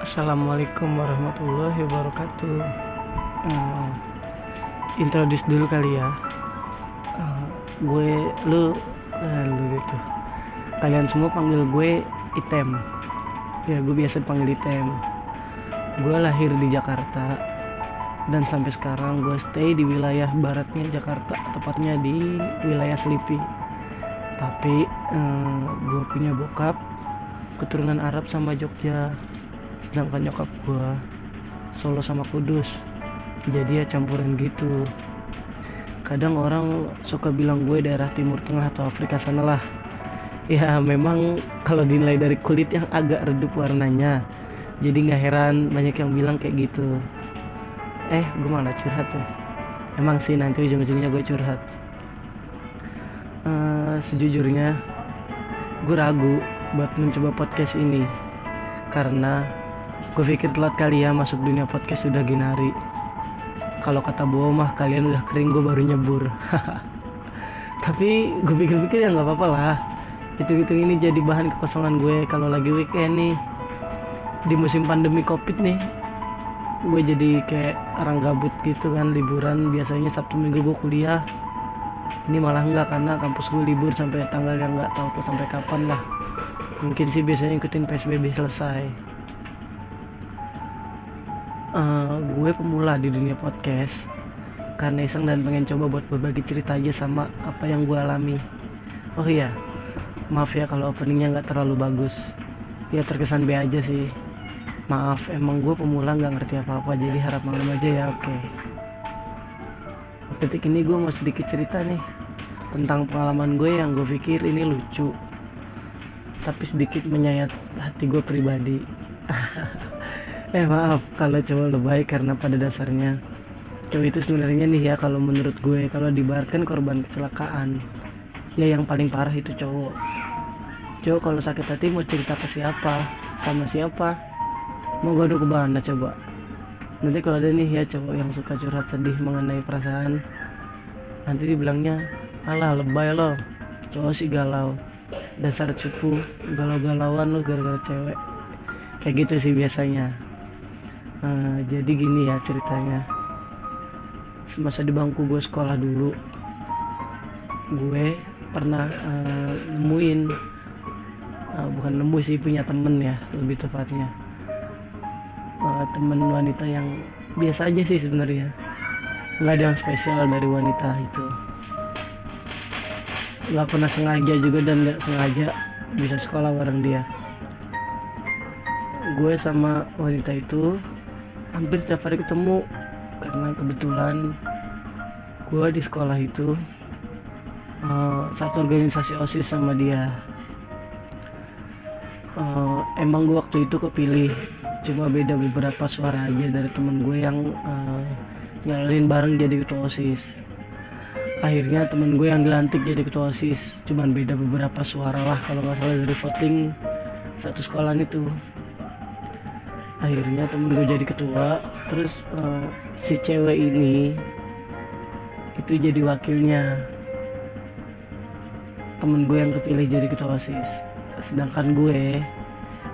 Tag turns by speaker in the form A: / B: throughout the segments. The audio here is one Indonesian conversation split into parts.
A: Assalamualaikum warahmatullahi wabarakatuh. Uh, introduce dulu kali ya. Uh, gue, lu, uh, lu itu. Kalian semua panggil gue Item. Ya, gue biasa panggil Item. Gue lahir di Jakarta dan sampai sekarang gue stay di wilayah baratnya Jakarta, tepatnya di wilayah Selipi. Tapi uh, gue punya bokap keturunan Arab sama Jogja sedangkan nyokap gua Solo sama Kudus. Jadi ya campuran gitu. Kadang orang suka bilang gue daerah Timur Tengah atau Afrika sana lah. Ya memang kalau dinilai dari kulit yang agak redup warnanya jadi nggak heran banyak yang bilang kayak gitu. Eh gue malah curhat tuh emang sih nanti ujung-ujungnya gue curhat. Uh, sejujurnya gue ragu buat mencoba podcast ini. Karena gue pikir telat kali ya masuk dunia podcast sudah ginari. Kalau kata Bo mah kalian udah kering gue baru nyebur. Tapi gue pikir-pikir ya nggak apa-apa lah. Itu-itu ini jadi bahan kekosongan gue kalau lagi weekend nih. Di musim pandemi covid nih gue jadi kayak orang gabut gitu kan liburan. Biasanya sabtu minggu gue kuliah. Ini malah enggak karena kampus gue libur sampai tanggal yang nggak tahu tuh sampai kapan lah. Mungkin sih biasanya ikutin psbb selesai uh, gue pemula di dunia podcast. Karena iseng dan pengen coba buat berbagi cerita aja sama apa yang gue alami. Oh iya maaf ya kalau openingnya nggak terlalu bagus. Ya terkesan B aja sih. Maaf emang gue pemula nggak ngerti apa-apa jadi harap maklum aja ya oke. Okay. detik ini gue mau sedikit cerita nih tentang pengalaman gue yang gue pikir ini lucu tapi sedikit menyayat hati gue pribadi eh maaf kalau cowok lebay karena pada dasarnya cowok itu sebenarnya nih ya kalau menurut gue kalau dibarkan korban kecelakaan. Ya yang paling parah itu cowok. Cowok kalau sakit hati mau cerita ke siapa? Sama siapa? Mau gue ke mana coba? Nanti kalau ada nih ya cowok yang suka curhat sedih mengenai perasaan nanti dibilangnya alah lebay lo. Cowok sih galau. Dasar cupu galau-galauan lo gara-gara cewek. Kayak gitu sih biasanya uh, jadi gini ya ceritanya. Semasa di bangku gue sekolah dulu gue pernah uh, nemuin uh, bukan nemu sih punya temen ya lebih tepatnya. Uh, temen wanita yang biasa aja sih sebenarnya. Nggak ada yang spesial dari wanita itu. Nggak pernah sengaja juga dan nggak sengaja bisa sekolah bareng dia. Gue sama wanita itu hampir setiap hari ketemu karena kebetulan gue di sekolah itu uh, satu organisasi osis sama dia. Uh, emang gue waktu itu kepilih cuma beda beberapa suara aja dari temen gue yang uh, nyalin bareng jadi ketua osis. Akhirnya temen gue yang dilantik jadi ketua osis cuman beda beberapa suara lah kalau nggak salah dari voting satu sekolah itu akhirnya temen gue jadi ketua. Terus uh, si cewek ini itu jadi wakilnya. Temen gue yang kepilih jadi ketua osis sedangkan gue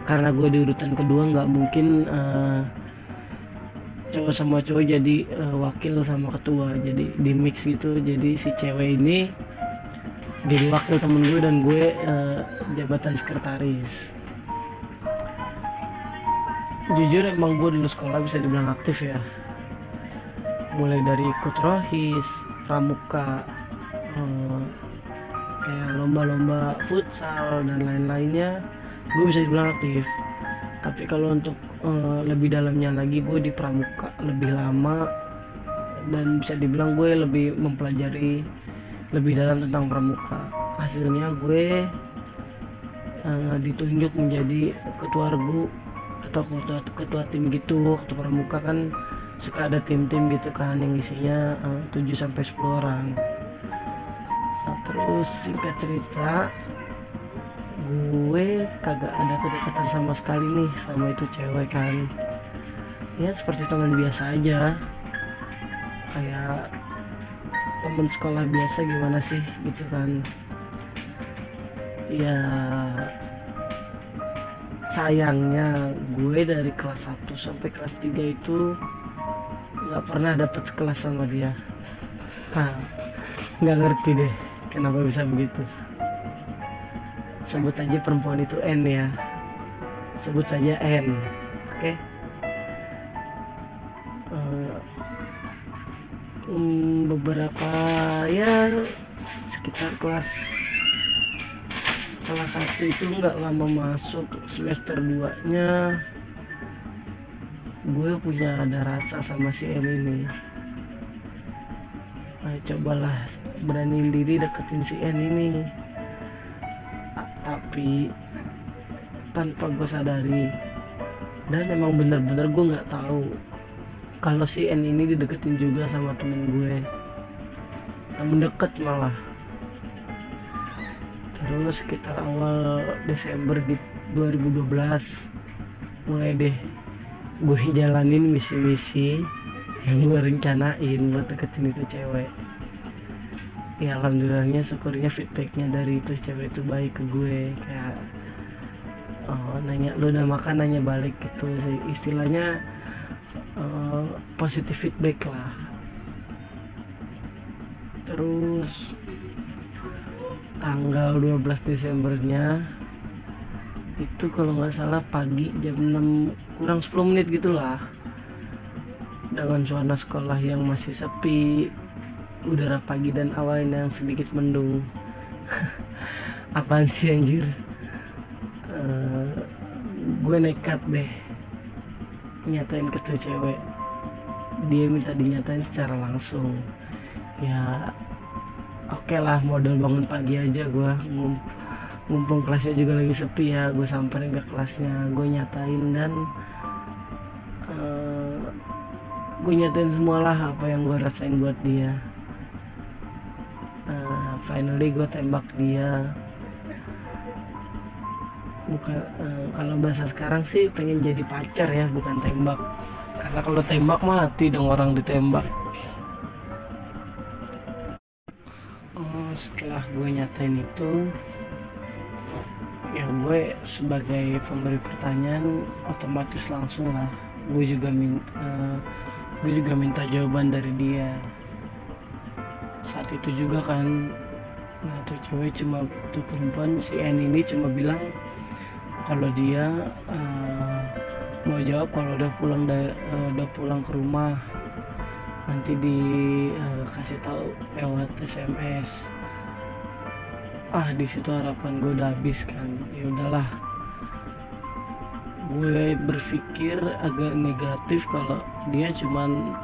A: karena gue di urutan kedua nggak mungkin uh, cowok sama cowok jadi uh, wakil sama ketua. Jadi di mix gitu. Jadi si cewek ini jadi wakil temen gue dan gue uh, jabatan sekretaris jujur emang gue dulu sekolah bisa dibilang aktif ya. Mulai dari ikut rohis pramuka eh, kayak lomba-lomba futsal dan lain-lainnya gue bisa dibilang aktif. Tapi kalau untuk eh, lebih dalamnya lagi gue di pramuka lebih lama dan bisa dibilang gue lebih mempelajari lebih dalam tentang pramuka. Hasilnya gue uh, ditunjuk menjadi ketua regu atau ketua, ketua tim gitu waktu pramuka kan suka ada tim-tim gitu kan yang isinya uh, 7 sampai 10 orang. Nah, terus singkat cerita gue kagak ada kedekatan sama sekali nih sama itu cewek kan. Ya seperti teman biasa aja. Kayak temen sekolah biasa gimana sih gitu kan. Ya sayangnya gue dari kelas 1 sampai kelas 3 itu nggak pernah dapet sekelas sama dia. Nah, nggak ngerti deh kenapa bisa begitu. Sebut aja perempuan itu N ya. Sebut saja N oke? Okay? uh, um, beberapa ya sekitar kelas kelas satu itu nggak lama masuk semester 2 nya gue punya ada rasa sama si M ini. Nah, cobalah beraniin diri deketin si N ini. Tapi tanpa gue sadari dan emang bener-bener gue nggak tahu kalau si N ini dideketin juga sama temen gue. Yang mendekat malah terus sekitar awal Desember di 2012 mulai deh gue jalanin misi-misi yang gue rencanain buat deketin itu cewek. Ya alhamdulillahnya syukurnya feedbacknya dari itu cewek itu baik ke gue kayak oh, nanya lu udah makan nanya balik gitu istilahnya uh, positif feedback lah. Terus tanggal 12 Desembernya itu kalau nggak salah pagi jam 6 kurang 10 menit gitulah dengan suasana sekolah yang masih sepi udara pagi dan awan yang sedikit mendung. Apaan sih anjir? Uh, gue nekat deh nyatain ke tuh cewek. Dia minta dinyatain secara langsung. Ya okay lah model bangun pagi aja gue ngumpul kelasnya juga lagi sepi ya gue samperin ke kelasnya. Gue nyatain dan uh, gue nyatain semualah apa yang gue rasain buat dia. Finally gue tembak dia. Bukan uh, kalau bahasa sekarang sih pengen jadi pacar ya bukan tembak. Karena kalau tembak mati dong orang ditembak gue nyatain itu ya gue sebagai pemberi pertanyaan otomatis langsung lah. Gue juga minta uh, gue juga minta jawaban dari dia. Saat itu juga kan nah tuh cewek cuma tuh perempuan si N ini cuma bilang kalau dia uh, mau jawab kalau udah pulang da, uh, udah pulang ke rumah. Nanti dikasih uh, tahu lewat SMS ah di situ harapan gue udah habis kan. Ya udahlah. Gue berpikir agak negatif kalau dia cuman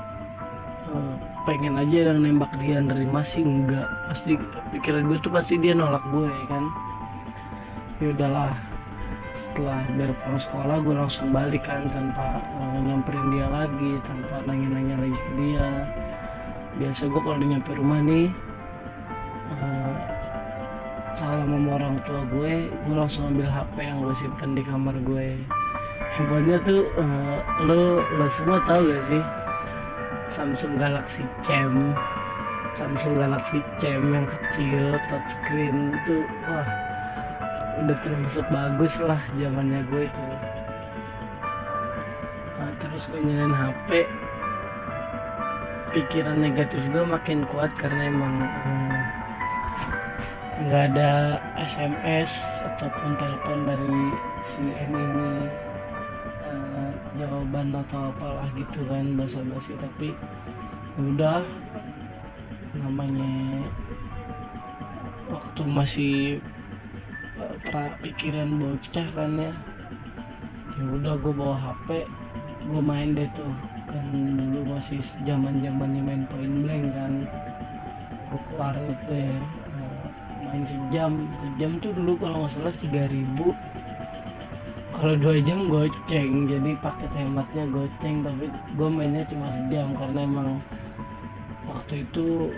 A: uh, pengen aja yang nembak dia nerima sih enggak. Pasti pikiran gue tuh pasti dia nolak gue ya kan. Ya udahlah. Setelah dari pulang sekolah gue langsung balik kan tanpa uh, nyamperin dia lagi tanpa nanya-nanya lagi ke dia. Biasa gue kalau udah nyampe rumah nih salam sama orang tua gue gue langsung ambil HP yang gue simpen di kamar gue. Handphonenya tuh uh, lo lo semua tahu gak sih? Samsung Galaxy Cam. Samsung Galaxy Cam yang kecil touchscreen itu wah udah termasuk bagus lah zamannya gue itu nah, terus gue nyalain HP pikiran negatif gue makin kuat karena emang eh, nggak ada SMS ataupun telepon dari si M ini jawaban atau apalah gitu kan basa-basi. Tapi udah namanya waktu masih uh, pra pikiran bocah kan ya. Ya udah gue bawa HP gue main deh tuh. Kan dulu masih zaman zamannya main point blank kan. Gue keluar ya. uh, main sejam. Sejam tuh dulu kalau nggak salah tiga ribu. Kalau dua jam goceng. Jadi paket hematnya goceng. Tapi gue mainnya cuma sejam. Karena emang waktu itu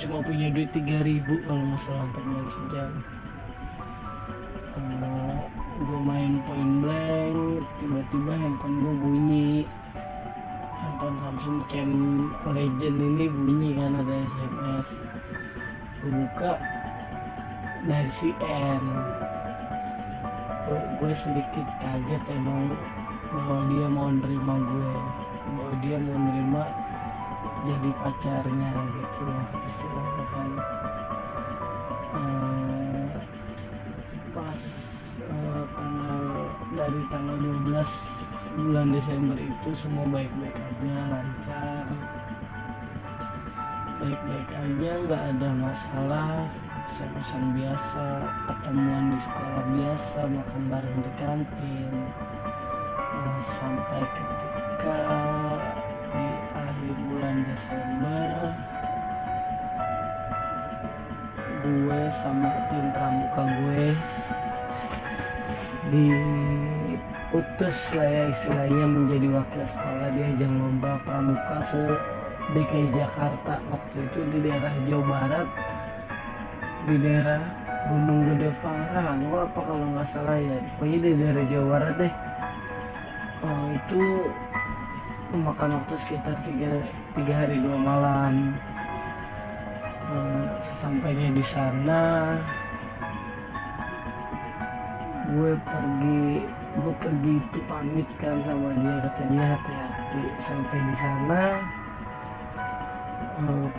A: cuma punya duit tiga ribu kalau masalah untuk main sejam. Uh, gue main point blank. Tiba-tiba handphone gue bunyi. Handphone Samsung Cam Legend ini bunyi kan ada SMS gue buka dari si N gue, sedikit kaget emang bahwa dia mau nerima gue bahwa dia mau nerima jadi pacarnya gitu istilahnya kan. Pas eh, tanggal dari tanggal 12 bulan Desember itu semua baik-baik aja lancar. Baik-baik aja nggak ada masalah pesan biasa ketemuan di sekolah biasa makan bareng di kantin Nah, sampai ketika di akhir bulan Desember gue sama tim pramuka gue diutus lah ya istilahnya menjadi wakil sekolah di ajang lomba pramuka se DKI Jakarta. Waktu itu di daerah Jawa Barat di daerah Gunung Gede Parang apa kalau nggak salah ya? Pokoknya di daerah Jawa Barat deh. Oh, itu memakan waktu sekitar tiga, tiga hari dua malam. Eh, sesampainya di sana. Gue pergi gue pergi itu pamit kan sama dia. Kata dia hati-hati sampai di sana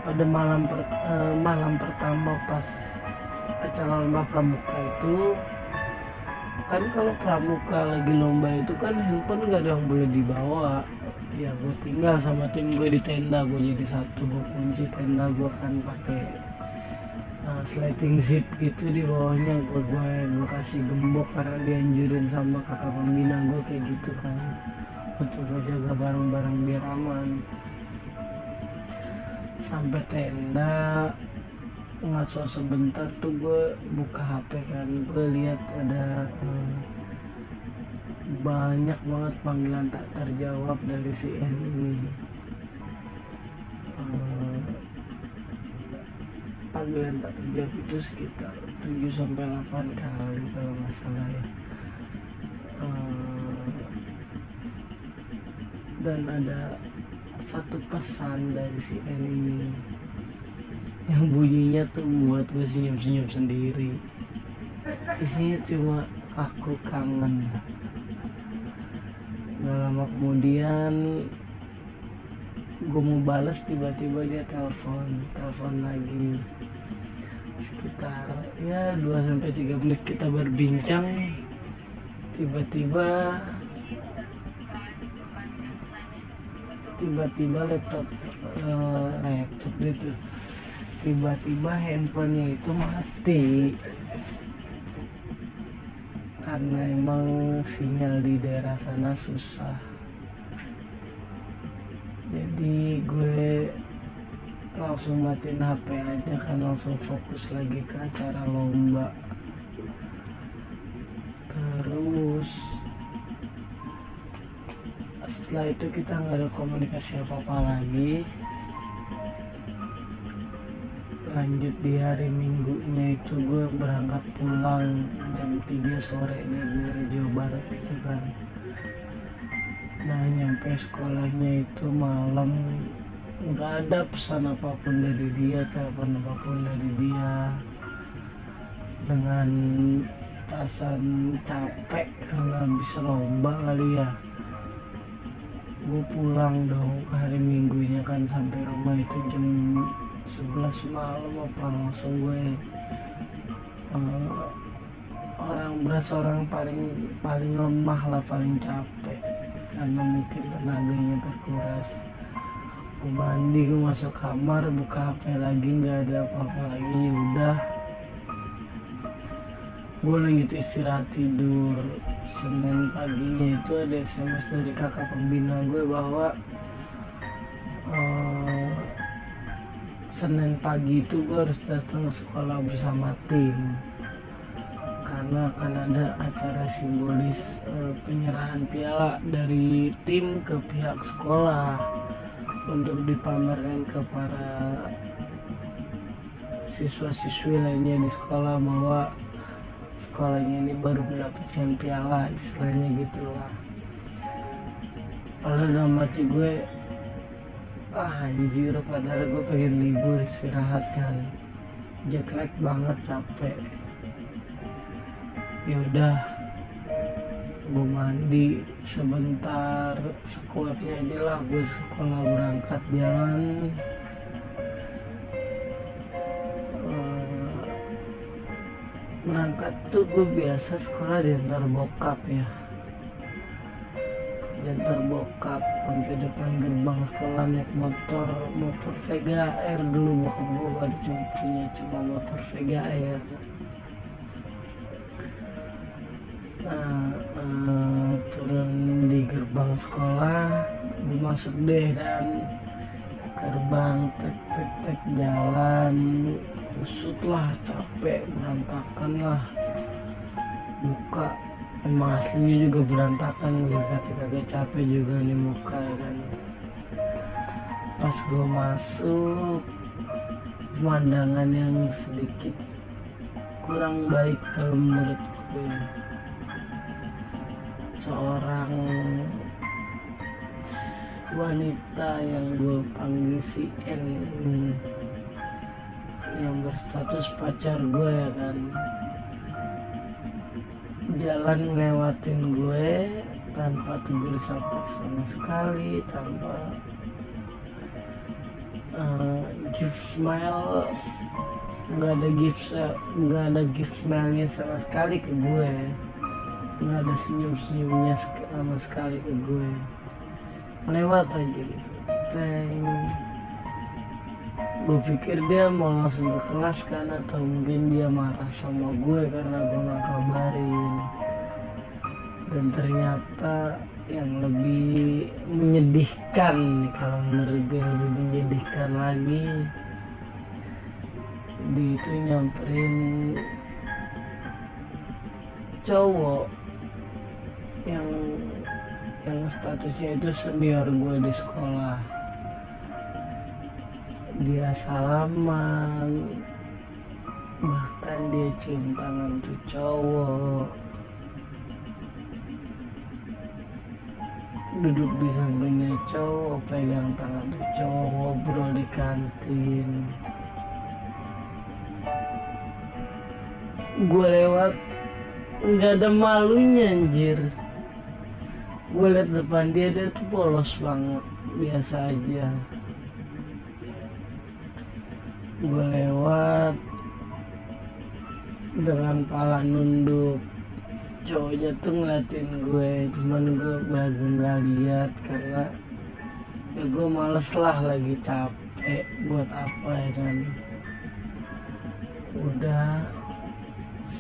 A: pada malam per- eh, malam pertama pas acara lomba pramuka itu. Kan kalau pramuka lagi lomba itu kan handphone nggak ada yang boleh dibawa. Ya gue tinggal sama tim gue di tenda gue jadi satu gue kunci tenda gue kan pakai uh, sliding seat gitu di bawahnya. Gue gue gue kasih gembok karena dianjurin sama kakak pembina gue kayak gitu kan. Untuk gue jaga barang-barang biar aman sampai tenda. Ngaso sebentar tuh gue buka HP kan. Gue lihat ada eh, banyak banget panggilan tak terjawab dari si N ini. Eh, panggilan tak terjawab itu sekitar 7 sampai 8 kali kalau nggak salah ya. Eh, dan ada satu pesan dari si N ini. Yang bunyinya tuh buat gue senyum-senyum sendiri. Isinya cuma aku kangen. Gak lama kemudian gue mau balas tiba-tiba dia telepon telepon lagi. Sekitar ya 2 sampai 3 menit kita berbincang tiba-tiba tiba-tiba laptop eh, laptop itu tiba-tiba handphonenya itu mati. Karena emang sinyal di daerah sana susah. Jadi gue langsung matiin HP aja kan langsung fokus lagi ke acara lomba. Terus setelah itu kita nggak ada komunikasi apa apa lagi. Lanjut di hari minggunya itu gue berangkat pulang jam 3 sore dari Jawa Barat gitu kan. Nah nyampe sekolahnya itu malam nggak ada pesan apa pun dari dia telepon apa pun dari dia. Dengan perasaan capek karena habis lomba kali ya gue pulang dong hari minggunya kan sampai rumah itu jam 11 malam apa langsung gue eh, orang berasa orang paling paling lemah lah paling capek. Karena mungkin tenaganya terkuras. Gue mandi gue masuk kamar buka hp lagi nggak ada apa-apa lagi ya udah gue lanjut istirahat tidur. Senin paginya itu ada SMS dari kakak pembina gue bahwa eh, Senin pagi itu gue harus datang ke sekolah bersama tim. Karena akan ada acara simbolis eh, penyerahan piala dari tim ke pihak sekolah untuk dipamerkan ke para siswa-siswi lainnya di sekolah bahwa sekolahnya ini baru mendapatkan piala istilahnya gitu lah. Padahal dalam hati gue ah anjir padahal gue pengen libur istirahat kan. Jet banget capek. Ya udah gue mandi sebentar sekuatnya aja lah gue sekolah berangkat jalan berangkat tuh gue biasa sekolah diantar bokap ya. Diantar bokap sampai depan gerbang sekolah naik motor motor Vega R dulu bokap gue baru cuma punya cuma motor Vega R Nah, eh, turun di gerbang sekolah gue masuk deh dan gerbang tek tek tek jalan usut lah capek berantakan lah muka emang aslinya juga berantakan gue kagak capek juga nih muka ya kan. Pas gue masuk pemandangan yang sedikit kurang baik kalau menurut gue seorang wanita yang gue panggil si N ini yang berstatus pacar gue ya kan? Jalan ngelewatin gue tanpa tegur sapa sama sekali tanpa uh, give smile. Nggak ada gift nggak ada gift smile sama sekali ke gue. Nggak ada senyum senyumnya sama sekali ke gue. Lewat aja gitu. Gue pikir dia mau langsung ke kelas kan atau mungkin dia marah sama gue karena gue nggak kabarin. Dan ternyata yang lebih menyedihkan kalau menurut gue lebih menyedihkan lagi di itu nyamperin cowok yang yang statusnya itu senior gue di sekolah dia salaman. Bahkan dia cium tangan tuh cowok. Duduk di sampingnya cowok pegang tangan tuh cowok ngobrol di kantin. Gue lewat nggak ada malunya anjir. Gue liat depan dia dia tuh polos banget biasa aja gue lewat dengan pala nunduk. Cowoknya tuh ngeliatin gue cuman gue bagi nggak lihat karena ya gue males lah lagi capek buat apa ya kan udah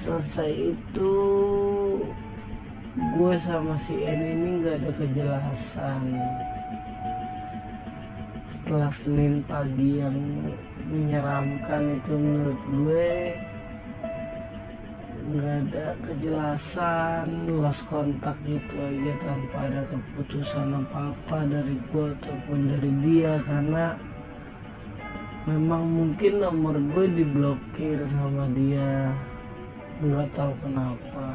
A: selesai itu gue sama si N ini nggak ada kejelasan setelah Senin pagi yang menyeramkan itu menurut gue. Nggak ada kejelasan lost kontak gitu aja tanpa ada keputusan apa-apa dari gue ataupun dari dia. Karena memang mungkin nomor gue diblokir sama dia. Nggak tahu kenapa.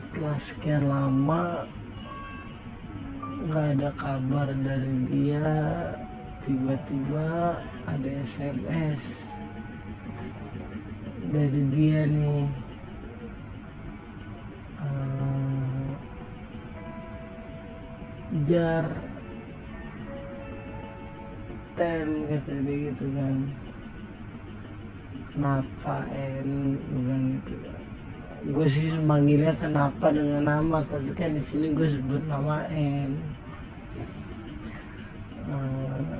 A: Setelah sekian lama nggak ada kabar dari dia tiba-tiba ada SMS dari dia nih. Eh, jar ten kata gitu kan. Kenapa en bukan gitu gue sih manggilnya kenapa dengan nama tapi kan di sini gue sebut nama N. Eh,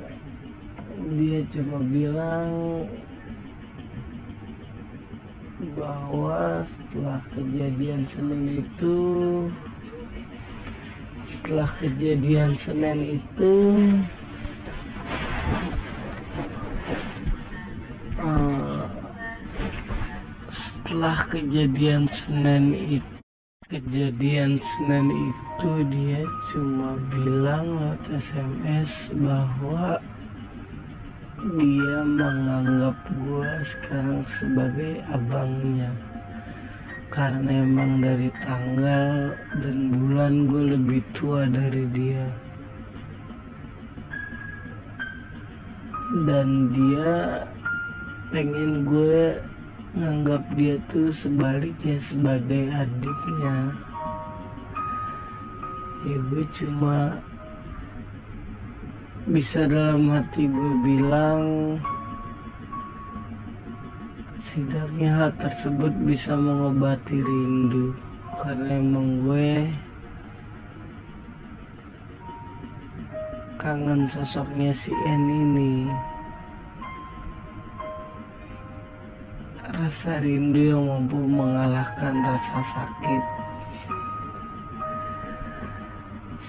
A: dia cuma bilang bahwa setelah kejadian Senin itu setelah kejadian Senin itu setelah kejadian Senin itu kejadian Senin itu dia cuma bilang lewat SMS bahwa dia menganggap gue sekarang sebagai abangnya. Karena emang dari tanggal dan bulan gue lebih tua dari dia. Dan dia pengen gue nganggap dia tuh sebaliknya sebagai adiknya. Ya gue cuma bisa dalam hati gue bilang setidaknya hal tersebut bisa mengobati rindu. Karena emang gue kangen sosoknya si N ini rasa rindu yang mampu mengalahkan rasa sakit.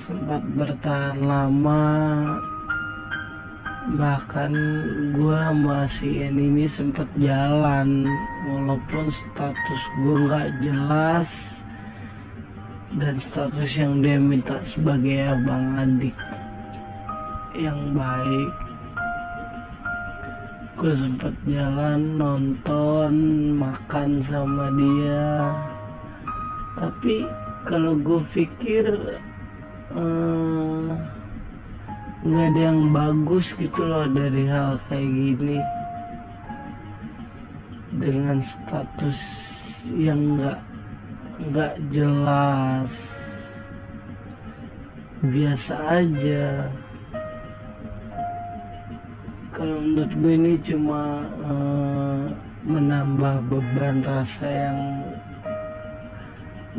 A: Sempat bertahan lama bahkan gua masih ini sempat jalan walaupun status gua nggak jelas dan status yang dia minta sebagai abang adik yang baik gue sempat jalan nonton makan sama dia. Tapi kalau gue pikir eh, nggak ada yang bagus gitu loh dari hal kayak gini. Dengan status yang nggak nggak jelas. Biasa aja kalau menurut gue ini cuma uh, menambah beban rasa yang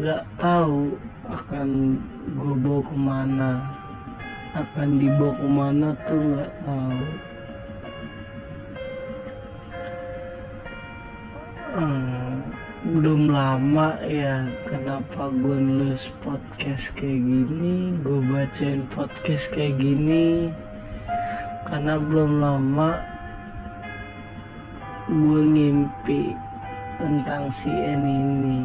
A: nggak tahu akan gue bawa ke mana akan dibawa ke mana tuh nggak tahu. Hmm, belum lama ya kenapa gue nulis podcast kayak gini gue bacain podcast kayak gini karena belum lama gue ngimpi tentang si N ini.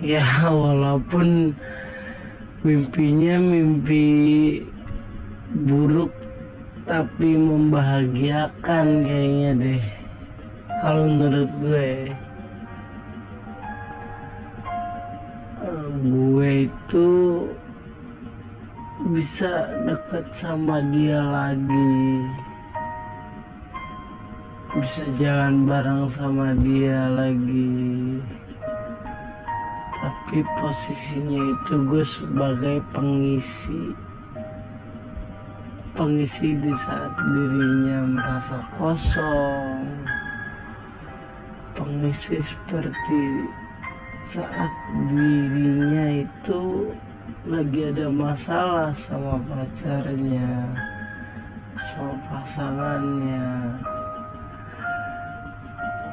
A: Ya walaupun mimpinya mimpi buruk tapi membahagiakan kayaknya deh. Kalau menurut gue gue itu bisa deket sama dia lagi. Bisa jalan bareng sama dia lagi. Tapi posisinya itu gue sebagai pengisi. Pengisi di saat dirinya merasa kosong. Pengisi seperti saat dirinya itu lagi ada masalah sama pacarnya sama pasangannya.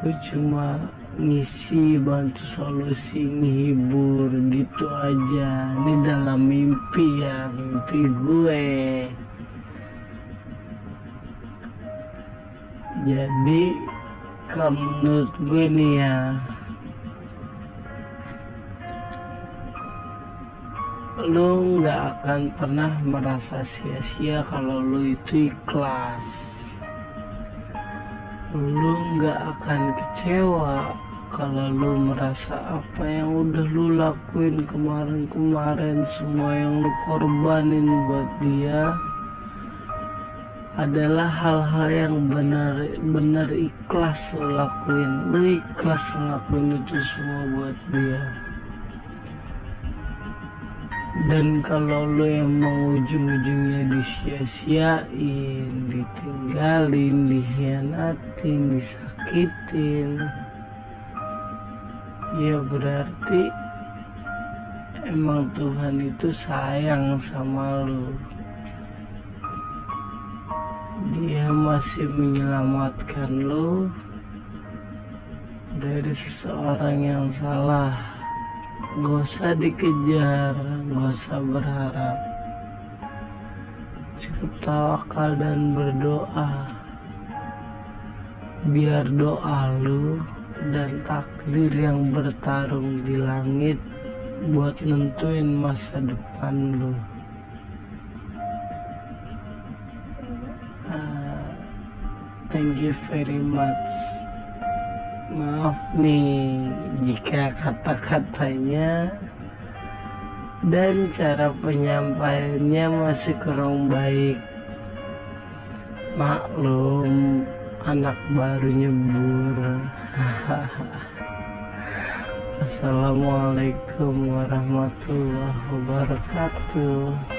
A: Gue cuma ngisi bantu solusi ngehibur gitu aja. Ini dalam mimpi ya mimpi gue. Jadi kalau menurut gue nih ya lu nggak akan pernah merasa sia-sia kalau lu itu ikhlas. Lu nggak akan kecewa kalau lu merasa apa yang udah lu lakuin kemarin-kemarin semua yang lu korbanin buat dia adalah hal-hal yang benar-benar ikhlas lu lakuin. Lu ikhlas ngelakuin itu semua buat dia dan kalau lo emang ujung-ujungnya disia-siain ditinggalin dikhianatin disakitin. Ya berarti emang Tuhan itu sayang sama lo dia masih menyelamatkan lo dari seseorang yang salah Gak usah dikejar, gak usah berharap. Cukup tawakal dan berdoa. Biar doa lu dan takdir yang bertarung di langit buat nentuin masa depan lu. Uh, thank you very much. Maaf nih jika kata-katanya dan cara penyampaiannya masih kurang baik. Maklum, anak baru nyebur. Assalamualaikum warahmatullahi wabarakatuh